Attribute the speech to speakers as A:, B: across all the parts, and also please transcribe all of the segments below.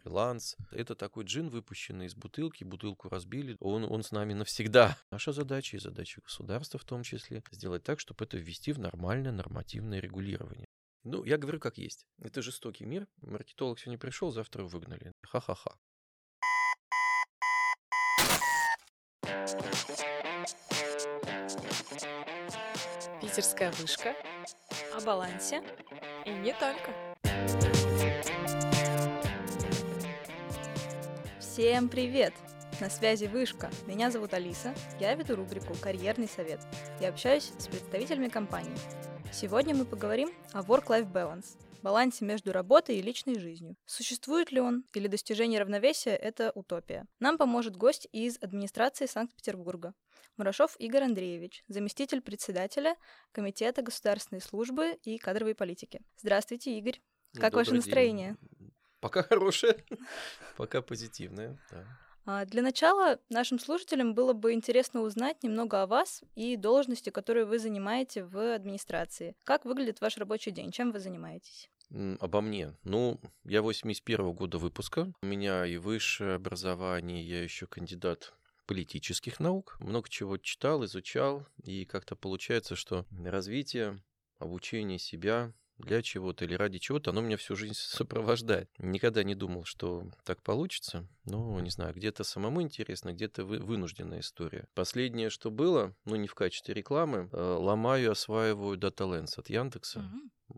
A: фриланс. Это такой джин, выпущенный из бутылки, бутылку разбили, он, он с нами навсегда. Наша задача и задача государства в том числе сделать так, чтобы это ввести в нормальное нормативное регулирование. Ну, я говорю как есть. Это жестокий мир. Маркетолог сегодня пришел, завтра выгнали. Ха-ха-ха.
B: Питерская вышка. О балансе. И не только.
C: Всем привет! На связи Вышка. Меня зовут Алиса. Я веду рубрику «Карьерный совет» и общаюсь с представителями компании. Сегодня мы поговорим о work-life balance – балансе между работой и личной жизнью. Существует ли он или достижение равновесия – это утопия? Нам поможет гость из администрации Санкт-Петербурга. Мурашов Игорь Андреевич, заместитель председателя Комитета государственной службы и кадровой политики. Здравствуйте, Игорь. Как
A: Добрый
C: ваше настроение?
A: День. Пока хорошее, пока позитивное. Да.
C: А, Для начала нашим слушателям было бы интересно узнать немного о вас и должности, которую вы занимаете в администрации. Как выглядит ваш рабочий день? Чем вы занимаетесь?
A: Обо мне. Ну, я 81 года выпуска. У меня и высшее образование, я еще кандидат политических наук. Много чего читал, изучал, и как-то получается, что развитие, обучение себя для чего-то или ради чего-то, оно меня всю жизнь сопровождает. Никогда не думал, что так получится. Ну, не знаю, где-то самому интересно, где-то вы- вынужденная история. Последнее, что было, ну, не в качестве рекламы, э, ломаю, осваиваю Data Lens от Яндекса.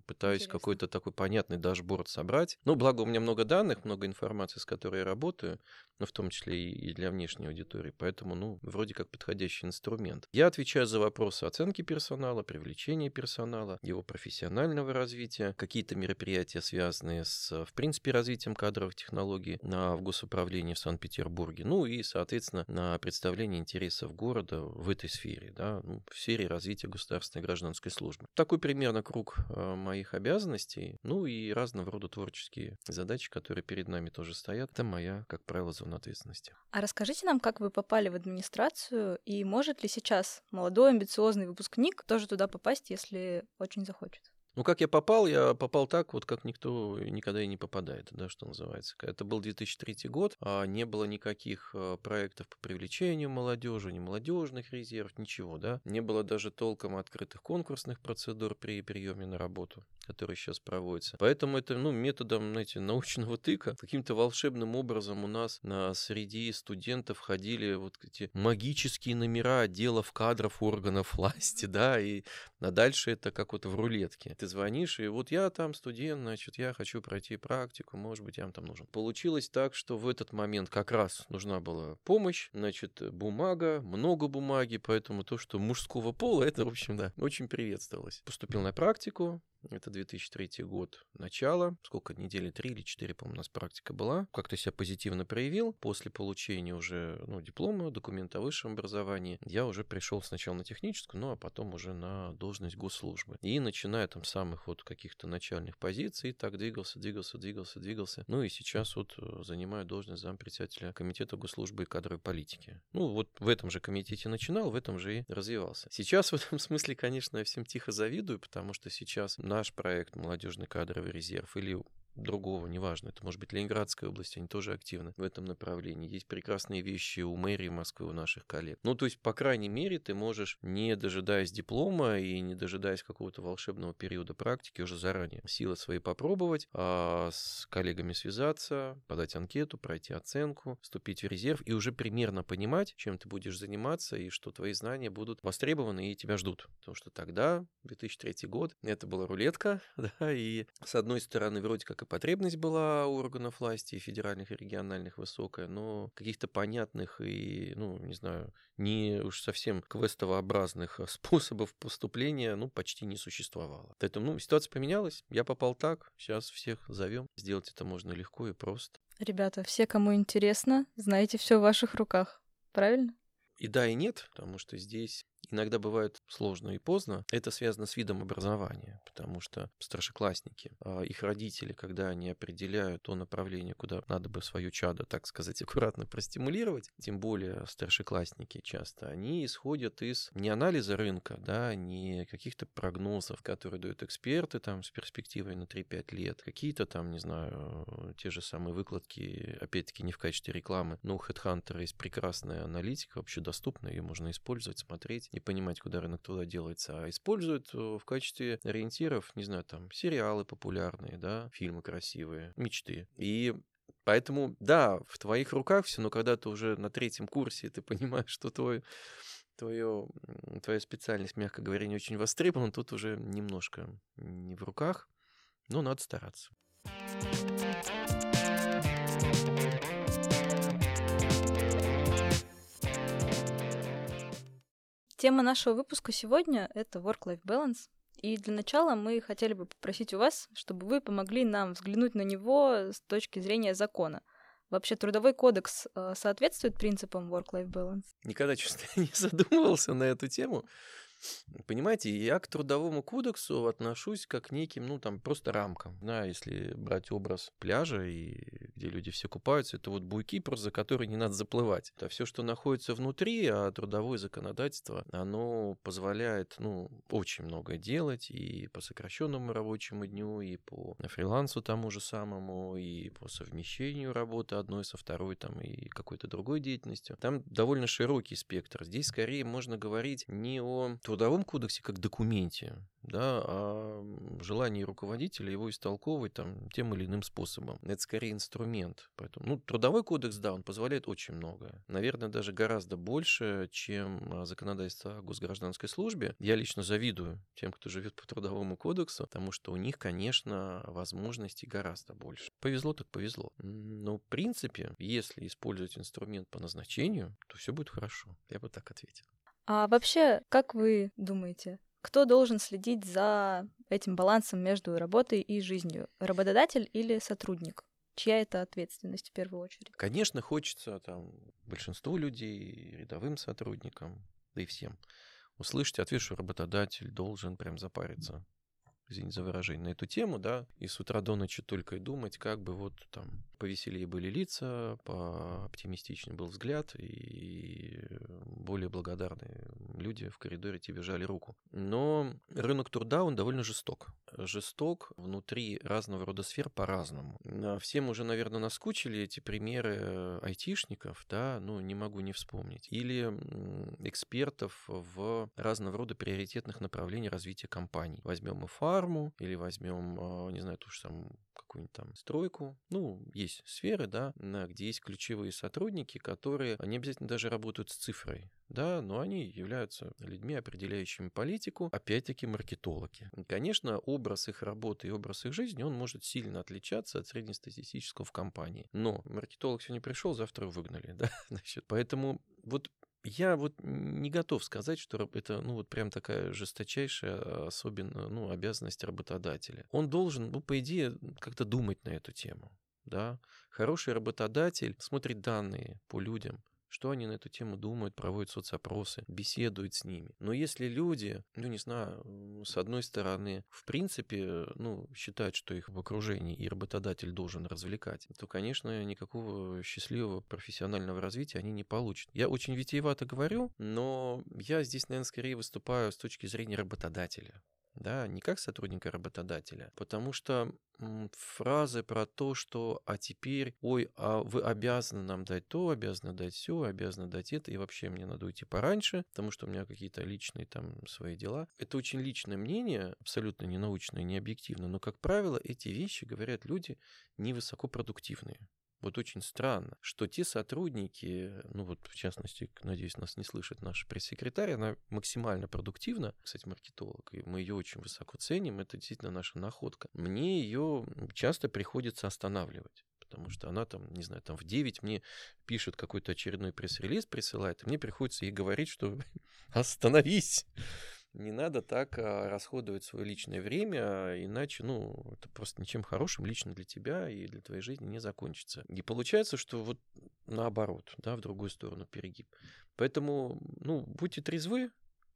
A: Пытаюсь
C: Интересно.
A: какой-то такой понятный дашборд собрать. Ну, благо у меня много данных, много информации, с которой я работаю, ну, в том числе и и для внешней аудитории. Поэтому, ну, вроде как подходящий инструмент. Я отвечаю за вопросы оценки персонала, привлечения персонала, его профессионального развития, какие-то мероприятия, связанные с, в принципе, развитием кадровых технологий на, в госуправлении в Санкт-Петербурге. Ну и, соответственно, на представление интересов города в этой сфере, да, ну, в сфере развития государственной гражданской службы. Такой примерно круг э, моих обязанностей, ну и разного рода творческие задачи, которые перед нами тоже стоят. Это моя, как правило, зона ответственности.
C: А расскажите нам, как вы попали в администрацию и может ли сейчас молодой амбициозный выпускник тоже туда попасть, если очень захочет?
A: Ну, как я попал? Я попал так, вот как никто никогда и не попадает, да, что называется. Это был 2003 год, а не было никаких э, проектов по привлечению молодежи, ни молодежных резерв, ничего, да. Не было даже толком открытых конкурсных процедур при приеме на работу, которые сейчас проводятся. Поэтому это, ну, методом, знаете, научного тыка, каким-то волшебным образом у нас на среди студентов ходили вот эти магические номера отделов кадров органов власти, да, и а дальше это как вот в рулетке. Ты звонишь, и вот я там студент, значит, я хочу пройти практику, может быть, я вам там нужен. Получилось так, что в этот момент как раз нужна была помощь, значит, бумага, много бумаги, поэтому то, что мужского пола, это, в общем, да, очень приветствовалось. Поступил на практику, это 2003 год, начало. Сколько, недели три или четыре, по-моему, у нас практика была. Как-то себя позитивно проявил. После получения уже ну, диплома, документа о высшем образовании, я уже пришел сначала на техническую, ну а потом уже на должность госслужбы. И начиная там с самых вот каких-то начальных позиций, так двигался, двигался, двигался, двигался. Ну и сейчас вот э, занимаю должность зампредседателя комитета госслужбы и кадровой политики. Ну вот в этом же комитете начинал, в этом же и развивался. Сейчас в этом смысле, конечно, я всем тихо завидую, потому что сейчас наш проект «Молодежный кадровый резерв» или другого, неважно, это может быть Ленинградская область, они тоже активны в этом направлении. Есть прекрасные вещи у мэрии Москвы, у наших коллег. Ну, то есть, по крайней мере, ты можешь, не дожидаясь диплома и не дожидаясь какого-то волшебного периода практики, уже заранее силы свои попробовать, а с коллегами связаться, подать анкету, пройти оценку, вступить в резерв и уже примерно понимать, чем ты будешь заниматься и что твои знания будут востребованы и тебя ждут. Потому что тогда, 2003 год, это была рулетка, да, и с одной стороны, вроде как и потребность была у органов власти, и федеральных, и региональных высокая, но каких-то понятных и, ну, не знаю, не уж совсем квестообразных способов поступления, ну, почти не существовало. Поэтому, ну, ситуация поменялась, я попал так, сейчас всех зовем. Сделать это можно легко и просто.
C: Ребята, все, кому интересно, знаете, все в ваших руках. Правильно?
A: И да, и нет, потому что здесь иногда бывает сложно и поздно. Это связано с видом образования, потому что старшеклассники, а, их родители, когда они определяют то направление, куда надо бы свое чадо, так сказать, аккуратно простимулировать, тем более старшеклассники часто, они исходят из не анализа рынка, да, не каких-то прогнозов, которые дают эксперты там с перспективой на 3-5 лет, какие-то там, не знаю, те же самые выкладки, опять-таки не в качестве рекламы, но у HeadHunter есть прекрасная аналитика, вообще доступная, ее можно использовать, смотреть и понимать, куда рынок туда делается, а используют э, в качестве ориентиров, не знаю, там, сериалы популярные, да, фильмы красивые, мечты. И Поэтому, да, в твоих руках все, но когда ты уже на третьем курсе, ты понимаешь, что твой твое, твоя специальность, мягко говоря, не очень востребована, тут уже немножко не в руках, но надо стараться.
C: Тема нашего выпуска сегодня — это work-life balance. И для начала мы хотели бы попросить у вас, чтобы вы помогли нам взглянуть на него с точки зрения закона. Вообще трудовой кодекс э, соответствует принципам work-life balance?
A: Никогда, честно, не задумывался на эту тему. Понимаете, я к трудовому кодексу отношусь как к неким, ну, там, просто рамкам. Да, если брать образ пляжа, и где люди все купаются, это вот буйки, просто за которые не надо заплывать. Это все, что находится внутри, а трудовое законодательство, оно позволяет, ну, очень многое делать и по сокращенному рабочему дню, и по фрилансу тому же самому, и по совмещению работы одной со второй, там, и какой-то другой деятельностью. Там довольно широкий спектр. Здесь скорее можно говорить не о трудовом кодексе как документе, да, а желание руководителя его истолковывать там тем или иным способом. Это скорее инструмент. Поэтому, ну, трудовой кодекс, да, он позволяет очень многое. Наверное, даже гораздо больше, чем а, законодательство о госгражданской службе. Я лично завидую тем, кто живет по трудовому кодексу, потому что у них, конечно, возможностей гораздо больше. Повезло так повезло. Но, в принципе, если использовать инструмент по назначению, то все будет хорошо. Я бы так ответил.
C: А вообще, как вы думаете, кто должен следить за этим балансом между работой и жизнью? Работодатель или сотрудник? Чья это ответственность в первую очередь?
A: Конечно, хочется там большинству людей, рядовым сотрудникам, да и всем, услышать ответ, что работодатель должен прям запариться извините за выражение, на эту тему, да, и с утра до ночи только и думать, как бы вот там повеселее были лица, пооптимистичнее был взгляд, и более благодарные люди в коридоре тебе жали руку. Но рынок труда, он довольно жесток. Жесток внутри разного рода сфер по-разному. А всем уже, наверное, наскучили эти примеры айтишников, да, ну, не могу не вспомнить. Или экспертов в разного рода приоритетных направлениях развития компаний. Возьмем ИФА, фарму или возьмем, а, не знаю, ту же самую какую-нибудь там стройку. Ну, есть сферы, да, где есть ключевые сотрудники, которые не обязательно даже работают с цифрой, да, но они являются людьми, определяющими политику, опять-таки маркетологи. конечно, образ их работы и образ их жизни, он может сильно отличаться от среднестатистического в компании. Но маркетолог сегодня пришел, завтра его выгнали, да, значит, поэтому вот я вот не готов сказать, что это, ну, вот прям такая жесточайшая, особенно, ну, обязанность работодателя. Он должен, ну, по идее, как-то думать на эту тему, да. Хороший работодатель смотрит данные по людям, что они на эту тему думают, проводят соцопросы, беседуют с ними. Но если люди, ну не знаю, с одной стороны, в принципе, ну, считают, что их в окружении и работодатель должен развлекать, то, конечно, никакого счастливого профессионального развития они не получат. Я очень витиевато говорю, но я здесь, наверное, скорее выступаю с точки зрения работодателя да, не как сотрудника работодателя, потому что фразы про то, что а теперь, ой, а вы обязаны нам дать то, обязаны дать все, обязаны дать это, и вообще мне надо уйти пораньше, потому что у меня какие-то личные там свои дела. Это очень личное мнение, абсолютно не научное, не объективное, но, как правило, эти вещи говорят люди невысокопродуктивные. Вот очень странно, что те сотрудники, ну вот в частности, надеюсь, нас не слышит наш пресс-секретарь, она максимально продуктивна, кстати, маркетолог, и мы ее очень высоко ценим, это действительно наша находка. Мне ее часто приходится останавливать потому что она там, не знаю, там в 9 мне пишет какой-то очередной пресс-релиз, присылает, и мне приходится ей говорить, что остановись, не надо так а, расходовать свое личное время, иначе, ну, это просто ничем хорошим лично для тебя и для твоей жизни не закончится. И получается, что вот наоборот, да, в другую сторону перегиб. Поэтому, ну, будьте трезвы,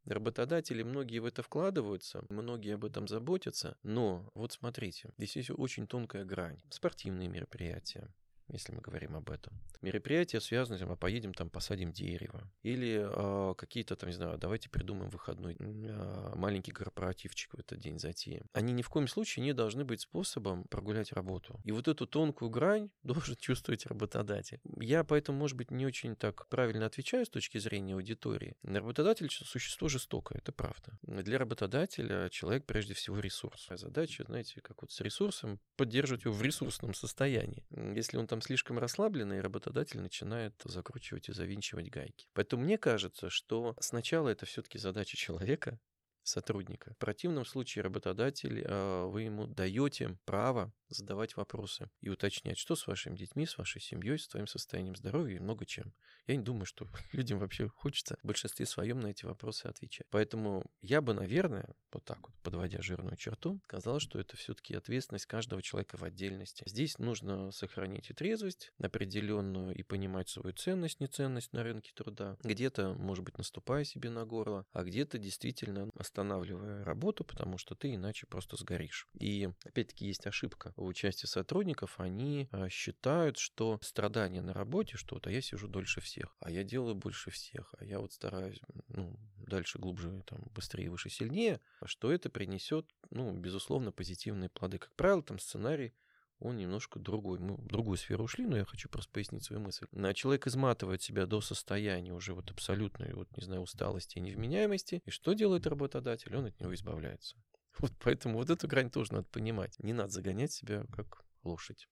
A: Работодатели многие в это вкладываются, многие об этом заботятся, но вот смотрите, здесь есть очень тонкая грань. Спортивные мероприятия, если мы говорим об этом. Мероприятия связаны, а поедем там посадим дерево. Или э, какие-то там, не знаю, давайте придумаем выходной э, маленький корпоративчик в этот день затеем. Они ни в коем случае не должны быть способом прогулять работу. И вот эту тонкую грань должен чувствовать работодатель. Я поэтому, может быть, не очень так правильно отвечаю с точки зрения аудитории. Работодатель существо жестокое, это правда. Для работодателя человек прежде всего ресурс. Задача, знаете, как вот с ресурсом, поддерживать его в ресурсном состоянии. Если он там слишком расслабленный, работодатель начинает закручивать и завинчивать гайки. Поэтому мне кажется, что сначала это все-таки задача человека, сотрудника. В противном случае работодатель, а, вы ему даете право задавать вопросы и уточнять, что с вашими детьми, с вашей семьей, с твоим состоянием здоровья и много чем. Я не думаю, что людям вообще хочется в большинстве своем на эти вопросы отвечать. Поэтому я бы, наверное, вот так вот, подводя жирную черту, сказал, что это все-таки ответственность каждого человека в отдельности. Здесь нужно сохранить и трезвость определенную и понимать свою ценность, неценность на рынке труда. Где-то, может быть, наступая себе на горло, а где-то действительно останавливая работу, потому что ты иначе просто сгоришь. И опять-таки есть ошибка в участии сотрудников, они а, считают, что страдания на работе, что вот, а я сижу дольше всех, а я делаю больше всех, а я вот стараюсь ну, дальше, глубже, там, быстрее, выше, сильнее, что это принесет, ну, безусловно, позитивные плоды. Как правило, там сценарий он немножко другой. Мы в другую сферу ушли, но я хочу просто пояснить свою мысль. Человек изматывает себя до состояния уже вот абсолютной, вот, не знаю, усталости и невменяемости. И что делает работодатель? Он от него избавляется. Вот поэтому вот эту грань тоже надо понимать. Не надо загонять себя как лошадь.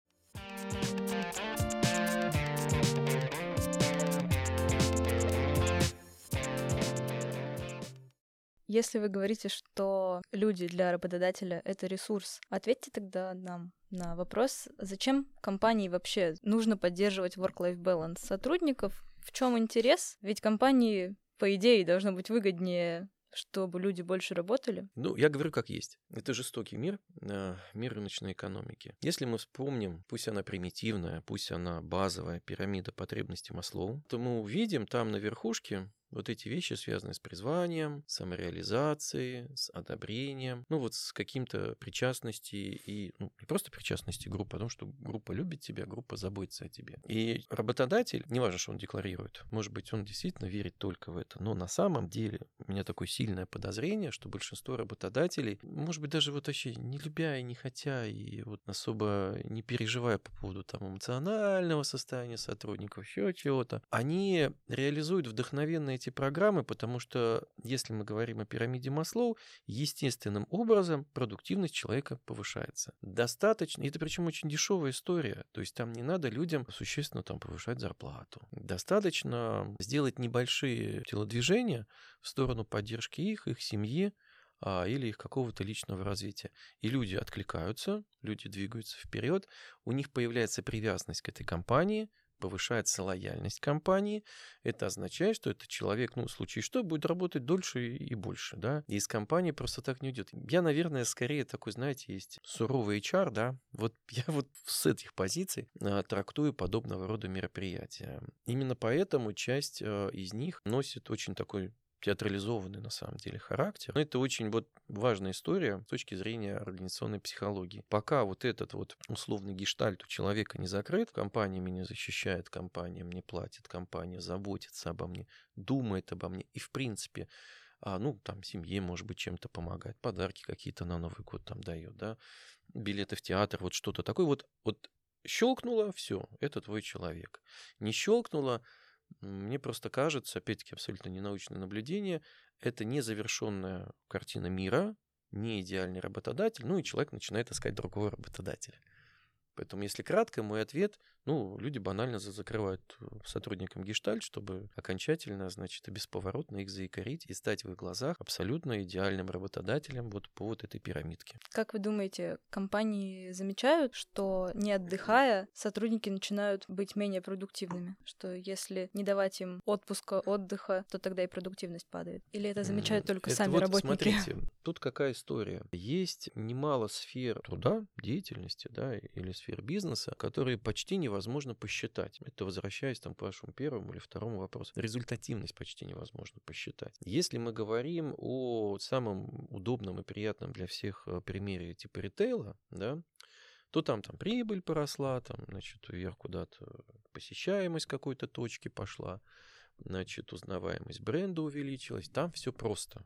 C: Если вы говорите, что люди для работодателя — это ресурс, ответьте тогда нам на вопрос, зачем компании вообще нужно поддерживать work-life balance сотрудников? В чем интерес? Ведь компании, по идее, должно быть выгоднее чтобы люди больше работали?
A: Ну, я говорю как есть. Это жестокий мир, а, мир рыночной экономики. Если мы вспомним, пусть она примитивная, пусть она базовая пирамида потребностей Маслоу, то мы увидим там на верхушке вот эти вещи связаны с призванием, самореализацией, с одобрением, ну вот с каким-то причастностью и ну, не просто причастностью группы, а том, что группа любит тебя, группа заботится о тебе. И работодатель, неважно, что он декларирует, может быть, он действительно верит только в это, но на самом деле у меня такое сильное подозрение, что большинство работодателей, может быть, даже вот вообще не любя и не хотя, и вот особо не переживая по поводу там эмоционального состояния сотрудников, еще чего-то, они реализуют вдохновенные эти программы, потому что, если мы говорим о пирамиде Маслоу, естественным образом продуктивность человека повышается. Достаточно, и это причем очень дешевая история, то есть там не надо людям существенно там повышать зарплату. Достаточно сделать небольшие телодвижения в сторону поддержки их, их семьи, а, или их какого-то личного развития. И люди откликаются, люди двигаются вперед, у них появляется привязанность к этой компании, повышается лояльность компании, это означает, что этот человек, ну, в случае что, будет работать дольше и больше, да, и из компании просто так не уйдет. Я, наверное, скорее такой, знаете, есть суровый HR, да, вот я вот с этих позиций а, трактую подобного рода мероприятия. Именно поэтому часть а, из них носит очень такой театрализованный на самом деле характер. Но это очень вот важная история с точки зрения организационной психологии. Пока вот этот вот условный гештальт у человека не закрыт, компания меня защищает, компания мне платит, компания заботится обо мне, думает обо мне и в принципе а, ну, там, семье, может быть, чем-то помогает, подарки какие-то на Новый год там дает, да, билеты в театр, вот что-то такое, вот, вот щелкнуло, все, это твой человек. Не щелкнуло, мне просто кажется, опять-таки абсолютно ненаучное наблюдение, это незавершенная картина мира, не идеальный работодатель, ну и человек начинает искать другого работодателя. Поэтому, если кратко, мой ответ, ну, люди банально закрывают э, сотрудникам гештальт, чтобы окончательно, значит, и бесповоротно их заикарить и стать в их глазах абсолютно идеальным работодателем вот по вот этой пирамидке.
C: Как вы думаете, компании замечают, что не отдыхая, сотрудники начинают быть менее продуктивными? Что если не давать им отпуска, отдыха, то тогда и продуктивность падает? Или это замечают только
A: это
C: сами
A: вот,
C: работники?
A: Смотрите, тут какая история. Есть немало сфер труда, деятельности, да, или сфер сфер бизнеса, которые почти невозможно посчитать. Это возвращаясь там, к вашему первому или второму вопросу. Результативность почти невозможно посчитать. Если мы говорим о самом удобном и приятном для всех э, примере типа ритейла, да, то там, там прибыль поросла, там, значит, вверх куда-то посещаемость какой-то точки пошла, значит, узнаваемость бренда увеличилась, там все просто.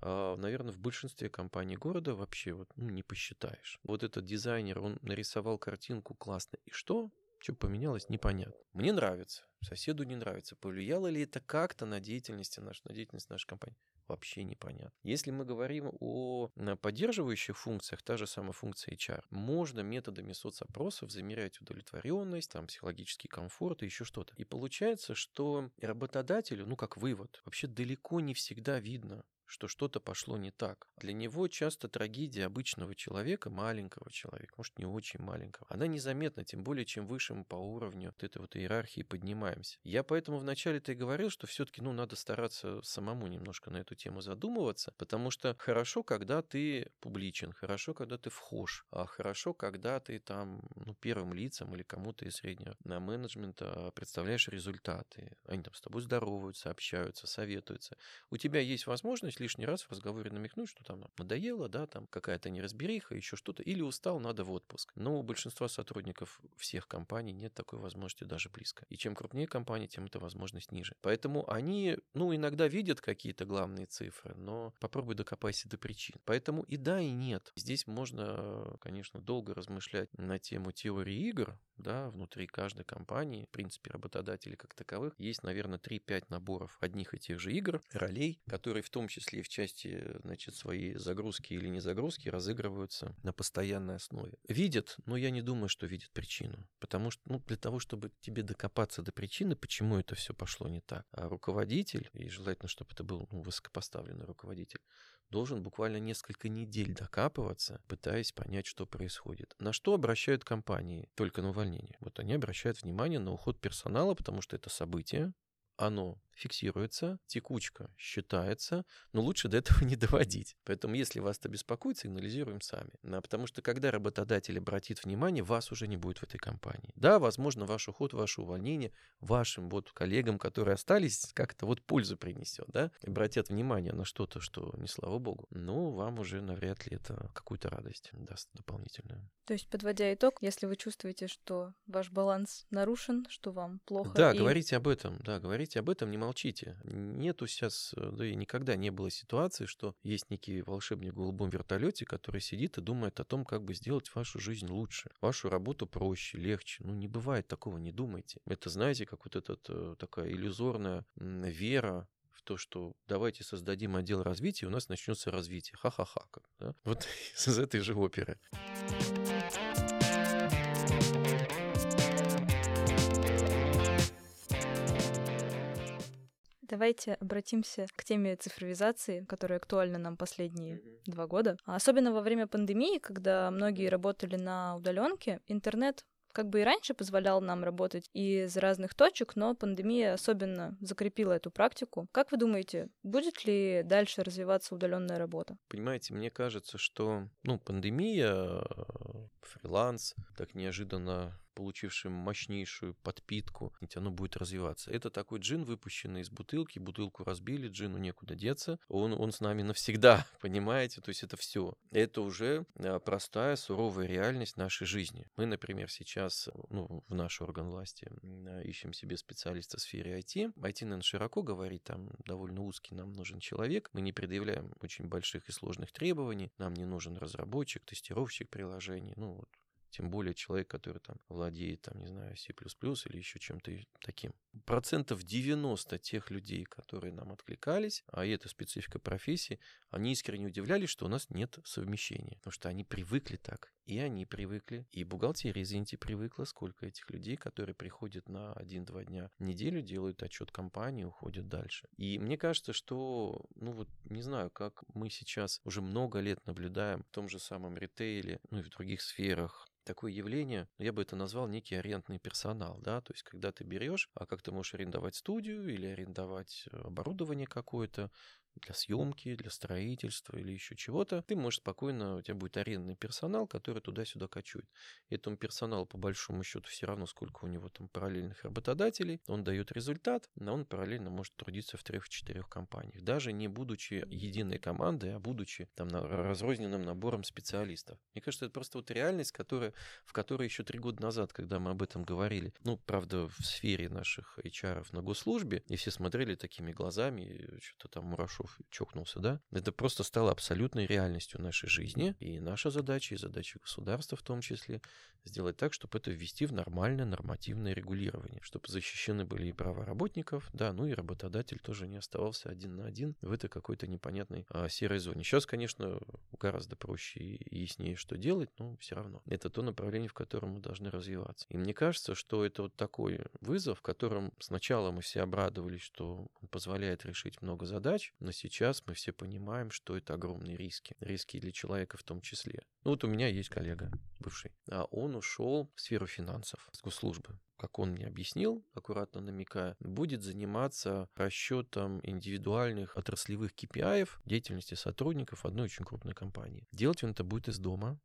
A: А, наверное, в большинстве компаний города вообще вот, ну, не посчитаешь. Вот этот дизайнер, он нарисовал картинку классно. И что? Что поменялось, непонятно. Мне нравится, соседу не нравится. Повлияло ли это как-то на деятельность нашу, на деятельность нашей компании? Вообще непонятно. Если мы говорим о поддерживающих функциях, та же самая функция HR, можно методами соцопросов замерять удовлетворенность, там, психологический комфорт и еще что-то. И получается, что работодателю, ну как вывод, вообще далеко не всегда видно, что что-то пошло не так. Для него часто трагедия обычного человека, маленького человека, может не очень маленького, она незаметна, тем более, чем выше мы по уровню вот этой вот иерархии поднимаемся. Я поэтому вначале-то и говорил, что все-таки, ну, надо стараться самому немножко на эту тему задумываться, потому что хорошо, когда ты публичен, хорошо, когда ты вхож, а хорошо, когда ты там, ну, первым лицам или кому-то из среднего на менеджмента представляешь результаты. Они там с тобой здороваются, общаются, советуются. У тебя есть возможность лишний раз в разговоре намекнуть, что там надоело, да, там какая-то неразбериха, еще что-то, или устал, надо в отпуск. Но у большинства сотрудников всех компаний нет такой возможности даже близко. И чем крупнее компания, тем эта возможность ниже. Поэтому они, ну, иногда видят какие-то главные цифры, но попробуй докопайся до причин. Поэтому и да, и нет. Здесь можно, конечно, долго размышлять на тему теории игр, да, внутри каждой компании, в принципе, работодателей как таковых, есть, наверное, 3-5 наборов одних и тех же игр, ролей, которые в том числе и в части, значит, своей загрузки или не загрузки разыгрываются на постоянной основе. Видят, но я не думаю, что видят причину. Потому что, ну, для того, чтобы тебе докопаться до причины, почему это все пошло не так, а руководитель, и желательно, чтобы это был ну, высокопоставленный руководитель, должен буквально несколько недель докапываться, пытаясь понять, что происходит. На что обращают компании только на увольнение? Вот они обращают внимание на уход персонала, потому что это событие, оно фиксируется, текучка считается, но лучше до этого не доводить. Поэтому, если вас это беспокоит, сигнализируем сами. Да, потому что, когда работодатель обратит внимание, вас уже не будет в этой компании. Да, возможно, ваш уход, ваше увольнение вашим вот коллегам, которые остались, как-то вот пользу принесет, да, обратят внимание на что-то, что не слава богу, но вам уже навряд ли это какую-то радость даст дополнительную.
C: То есть, подводя итог, если вы чувствуете, что ваш баланс нарушен, что вам плохо...
A: Да,
C: и...
A: говорите об этом, да, говорите об этом, не молчите. Нету сейчас, э, да и никогда не было ситуации, что есть некий волшебник в голубом вертолете, который сидит и думает о том, как бы сделать вашу жизнь лучше, вашу работу проще, легче. Ну, не бывает такого, не думайте. Это, знаете, как вот эта э, такая иллюзорная вера в то, что давайте создадим отдел развития, у нас начнется развитие. Ха-ха-ха. Да? Вот из этой же оперы.
C: Давайте обратимся к теме цифровизации, которая актуальна нам последние mm-hmm. два года. Особенно во время пандемии, когда многие работали на удаленке, интернет как бы и раньше позволял нам работать из разных точек, но пандемия особенно закрепила эту практику. Как вы думаете, будет ли дальше развиваться удаленная работа?
A: Понимаете, мне кажется, что ну, пандемия, фриланс так неожиданно получившим мощнейшую подпитку, ведь оно будет развиваться. Это такой джин, выпущенный из бутылки, бутылку разбили, джину некуда деться, он, он с нами навсегда, понимаете? То есть это все. Это уже а, простая, суровая реальность нашей жизни. Мы, например, сейчас ну, в наш орган власти а, ищем себе специалиста в сфере IT. IT, наверное, широко говорить, там довольно узкий нам нужен человек. Мы не предъявляем очень больших и сложных требований. Нам не нужен разработчик, тестировщик приложений. Ну, вот тем более человек, который там владеет, там, не знаю, C++ или еще чем-то таким. Процентов 90 тех людей, которые нам откликались, а это специфика профессии, они искренне удивлялись, что у нас нет совмещения, потому что они привыкли так, и они привыкли, и бухгалтерия, извините, привыкла, сколько этих людей, которые приходят на один-два дня в неделю, делают отчет компании, уходят дальше. И мне кажется, что, ну вот, не знаю, как мы сейчас уже много лет наблюдаем в том же самом ритейле, ну и в других сферах, такое явление, я бы это назвал некий арендный персонал, да, то есть когда ты берешь, а как ты можешь арендовать студию или арендовать э, оборудование какое-то, для съемки, для строительства или еще чего-то, ты можешь спокойно, у тебя будет арендный персонал, который туда-сюда кочует. Этому персоналу, по большому счету, все равно, сколько у него там параллельных работодателей, он дает результат, но он параллельно может трудиться в трех-четырех компаниях, даже не будучи единой командой, а будучи там разрозненным набором специалистов. Мне кажется, это просто вот реальность, которая, в которой еще три года назад, когда мы об этом говорили, ну, правда, в сфере наших HR на госслужбе, и все смотрели такими глазами, что-то там Мурашов чокнулся, да? Это просто стало абсолютной реальностью нашей жизни, и наша задача, и задача государства в том числе, сделать так, чтобы это ввести в нормальное нормативное регулирование, чтобы защищены были и права работников, да, ну и работодатель тоже не оставался один на один в этой какой-то непонятной а, серой зоне. Сейчас, конечно, гораздо проще и яснее, что делать, но все равно. Это то направление, в котором мы должны развиваться. И мне кажется, что это вот такой вызов, в котором сначала мы все обрадовались, что он позволяет решить много задач, но сейчас мы все понимаем, что это огромные риски. Риски для человека в том числе. Ну вот у меня есть коллега бывший, а он ушел в сферу финансов с госслужбы как он мне объяснил, аккуратно намекая, будет заниматься расчетом индивидуальных отраслевых KPI деятельности сотрудников одной очень крупной компании. Делать он это будет из дома,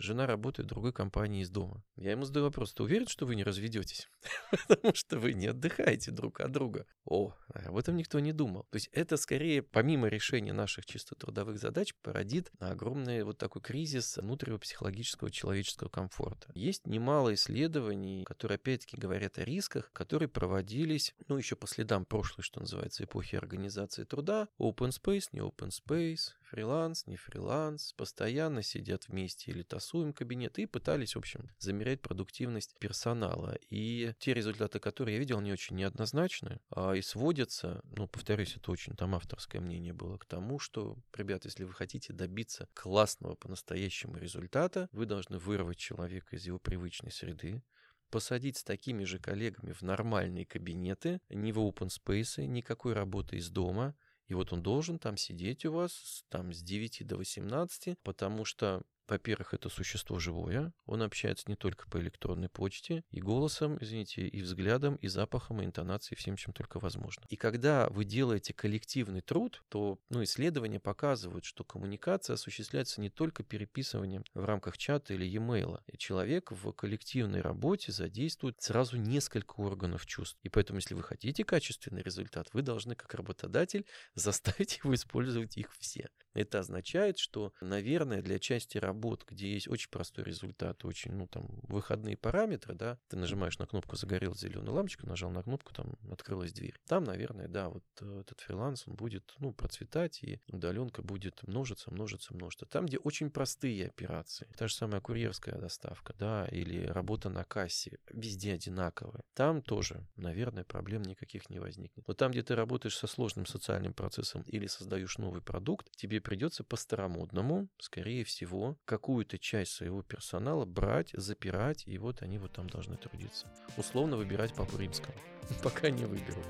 A: жена работает в другой компании из дома. Я ему задаю вопрос, ты уверен, что вы не разведетесь? Потому что вы не отдыхаете друг от друга. О, об этом никто не думал. То есть это скорее, помимо решения наших чисто трудовых задач, породит огромный вот такой кризис внутреннего психологического человеческого комфорта. Есть немало исследований, которые опять-таки говорят о рисках, которые проводились, ну, еще по следам прошлой, что называется, эпохи организации труда. Open space, не open space, фриланс, не фриланс, постоянно сидят вместе или тасуем кабинет и пытались, в общем, замерять продуктивность персонала. И те результаты, которые я видел, они очень неоднозначны а, и сводятся, ну, повторюсь, это очень там авторское мнение было, к тому, что, ребят, если вы хотите добиться классного по-настоящему результата, вы должны вырвать человека из его привычной среды, посадить с такими же коллегами в нормальные кабинеты, не в open space, никакой работы из дома, и вот он должен там сидеть у вас там с 9 до 18, потому что во-первых, это существо живое, он общается не только по электронной почте, и голосом, извините, и взглядом, и запахом, и интонацией, всем, чем только возможно. И когда вы делаете коллективный труд, то ну, исследования показывают, что коммуникация осуществляется не только переписыванием в рамках чата или e-mail. И человек в коллективной работе задействует сразу несколько органов чувств. И поэтому, если вы хотите качественный результат, вы должны, как работодатель, заставить его использовать их все. Это означает, что, наверное, для части работ, где есть очень простой результат, очень, ну, там, выходные параметры, да, ты нажимаешь на кнопку «Загорелась зеленая лампочка», нажал на кнопку, там, открылась дверь. Там, наверное, да, вот э, этот фриланс, он будет, ну, процветать, и удаленка будет множиться, множиться, множиться. Там, где очень простые операции, та же самая курьерская доставка, да, или работа на кассе, везде одинаковая. Там тоже, наверное, проблем никаких не возникнет. Но там, где ты работаешь со сложным социальным процессом или создаешь новый продукт, придется по-старомодному, скорее всего, какую-то часть своего персонала брать, запирать, и вот они вот там должны трудиться. Условно выбирать Папу Римского, пока не выберут.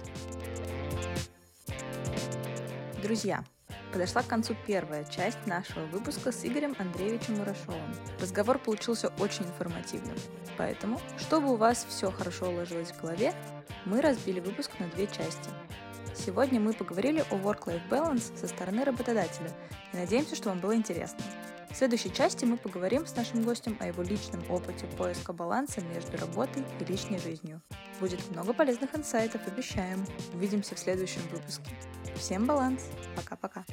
C: Друзья, подошла к концу первая часть нашего выпуска с Игорем Андреевичем Мурашовым. Разговор получился очень информативным, поэтому, чтобы у вас все хорошо уложилось в голове, мы разбили выпуск на две части – Сегодня мы поговорили о Work-Life Balance со стороны работодателя и надеемся, что вам было интересно. В следующей части мы поговорим с нашим гостем о его личном опыте поиска баланса между работой и личной жизнью. Будет много полезных инсайтов, обещаем. Увидимся в следующем выпуске. Всем баланс. Пока-пока.